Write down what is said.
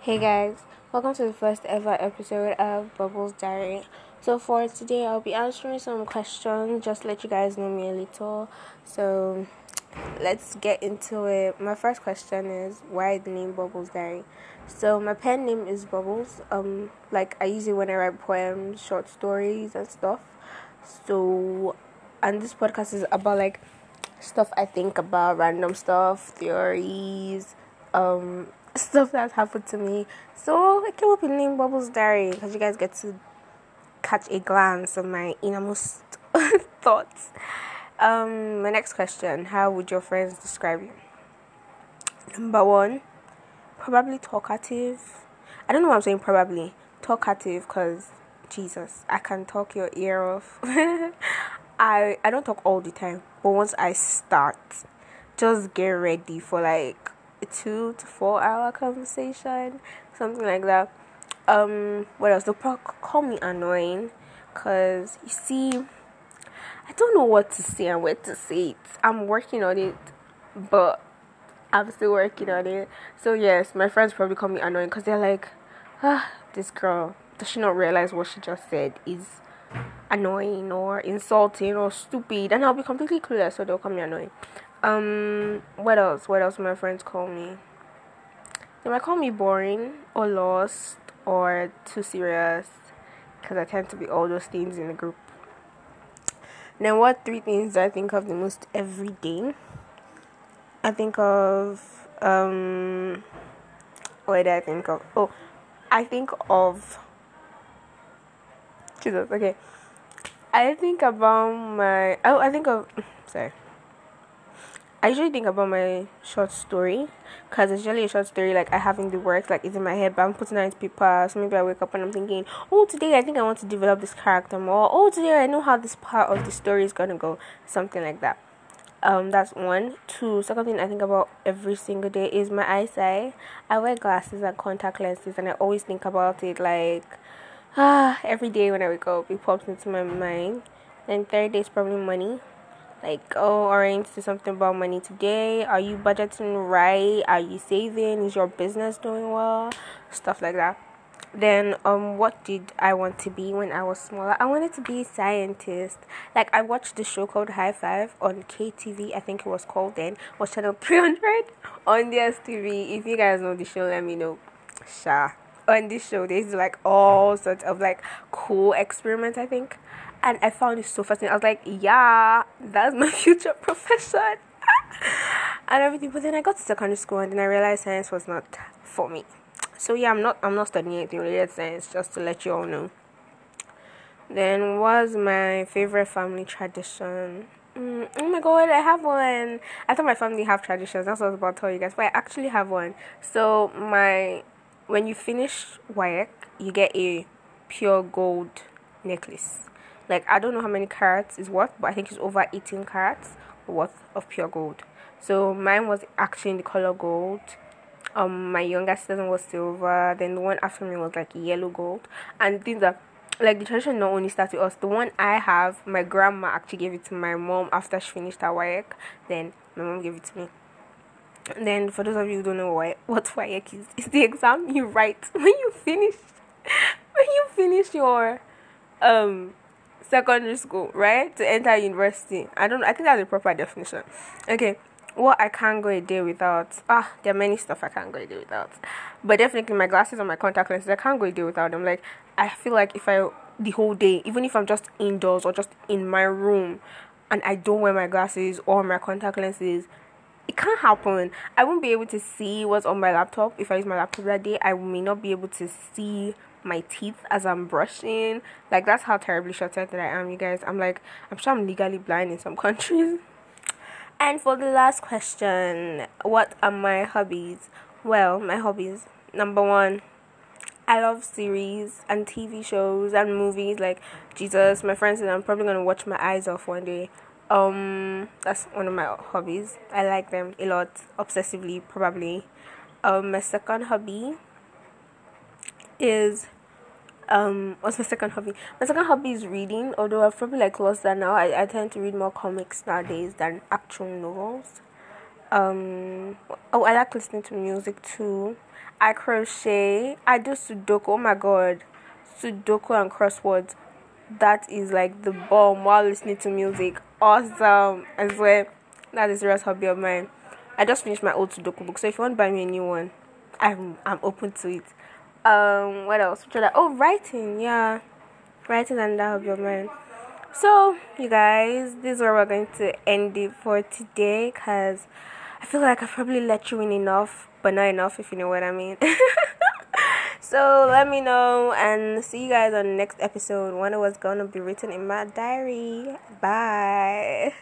Hey guys, welcome to the first ever episode of Bubbles Diary. So for today, I'll be answering some questions, just let you guys know me a little. So let's get into it. My first question is why the name Bubbles Diary? So my pen name is Bubbles. Um, like I use it when I write poems, short stories, and stuff. So, and this podcast is about like stuff I think about, random stuff, theories, um, stuff that's happened to me. So I came up with name Bubbles Diary because you guys get to catch a glance of my innermost thoughts. Um, my next question: How would your friends describe you? Number one, probably talkative. I don't know why I'm saying probably talkative because Jesus, I can talk your ear off. I I don't talk all the time, but once I start, just get ready for like two to four hour conversation, something like that. Um, what else? They'll call me annoying, cause you see, I don't know what to say and where to say it. I'm working on it, but I'm still working on it. So yes, my friends probably call me annoying, cause they're like, ah, this girl does she not realize what she just said is annoying or insulting or stupid and I'll be completely clueless so they'll call me annoying. Um what else? What else my friends call me? They might call me boring or lost or too serious because I tend to be all those things in the group. Now what three things I think of the most every day? I think of um what did I think of? Oh I think of Jesus. Okay. I think about my. Oh, I think of. Sorry. I usually think about my short story because it's usually a short story like I have in the works, like it's in my head, but I'm putting it into paper. So maybe I wake up and I'm thinking, oh, today I think I want to develop this character more. Oh, today I know how this part of the story is gonna go. Something like that. Um, that's one. Two. Second thing I think about every single day is my eyesight. I wear glasses and contact lenses, and I always think about it like ah, every day when I wake up, it pops into my mind. Then third day is probably money. Like, oh, orange, do something about money today. Are you budgeting right? Are you saving? Is your business doing well? Stuff like that. Then, um, what did I want to be when I was smaller? I wanted to be a scientist. Like, I watched the show called High Five on KTV. I think it was called then. Was channel 300 on the DSTV. If you guys know the show, let me know. Sha on this show there's like all sorts of like cool experiments i think. And i found it so fascinating. I was like yeah that's my future profession. And everything. But then i got to secondary school and then i realized science was not for me. So yeah i'm not i'm not studying anything related to science just to let you all know. Then was my favorite family tradition. Mm, oh my god, I have one. I thought my family have traditions. That's what I was about to tell you guys, but I actually have one. So my when you finish work, you get a pure gold necklace. Like I don't know how many carats is worth, but I think it's over 18 carats worth of pure gold. So mine was actually in the color gold. Um, my youngest cousin was silver. Then the one after me was like yellow gold. And things are like the tradition not only starts with us. The one I have, my grandma actually gave it to my mom after she finished her work. Then my mom gave it to me. And then, for those of you who don't know what what WAEC is, it's the exam you write when you finish when you finish your um secondary school, right? To enter university. I don't. I think that's the proper definition. Okay. What I can't go a day without. Ah, there are many stuff I can't go a day without. But definitely my glasses and my contact lenses. I can't go a day without them. Like I feel like if I the whole day, even if I'm just indoors or just in my room, and I don't wear my glasses or my contact lenses, it can't happen. I won't be able to see what's on my laptop if I use my laptop that day. I may not be able to see my teeth as I'm brushing. Like that's how terribly short-sighted I am, you guys. I'm like I'm sure I'm legally blind in some countries. And for the last question, what are my hobbies? Well, my hobbies. Number one, I love series and TV shows and movies. Like Jesus, my friends and I'm probably gonna watch my eyes off one day um that's one of my hobbies i like them a lot obsessively probably um my second hobby is um what's my second hobby my second hobby is reading although i've probably like lost that now i, I tend to read more comics nowadays than actual novels Um, oh, I like listening to music too. I crochet. I do Sudoku. Oh my god, Sudoku and crosswords. That is like the bomb while listening to music. Awesome. I swear, that is a serious hobby of mine. I just finished my old Sudoku book, so if you want to buy me a new one, I'm I'm open to it. Um, what else? Oh, writing. Yeah, writing and that hobby of mine. So, you guys, this is where we're going to end it for today because I feel like I've probably let you in enough, but not enough, if you know what I mean. so, let me know and see you guys on the next episode when it was to be written in my diary. Bye.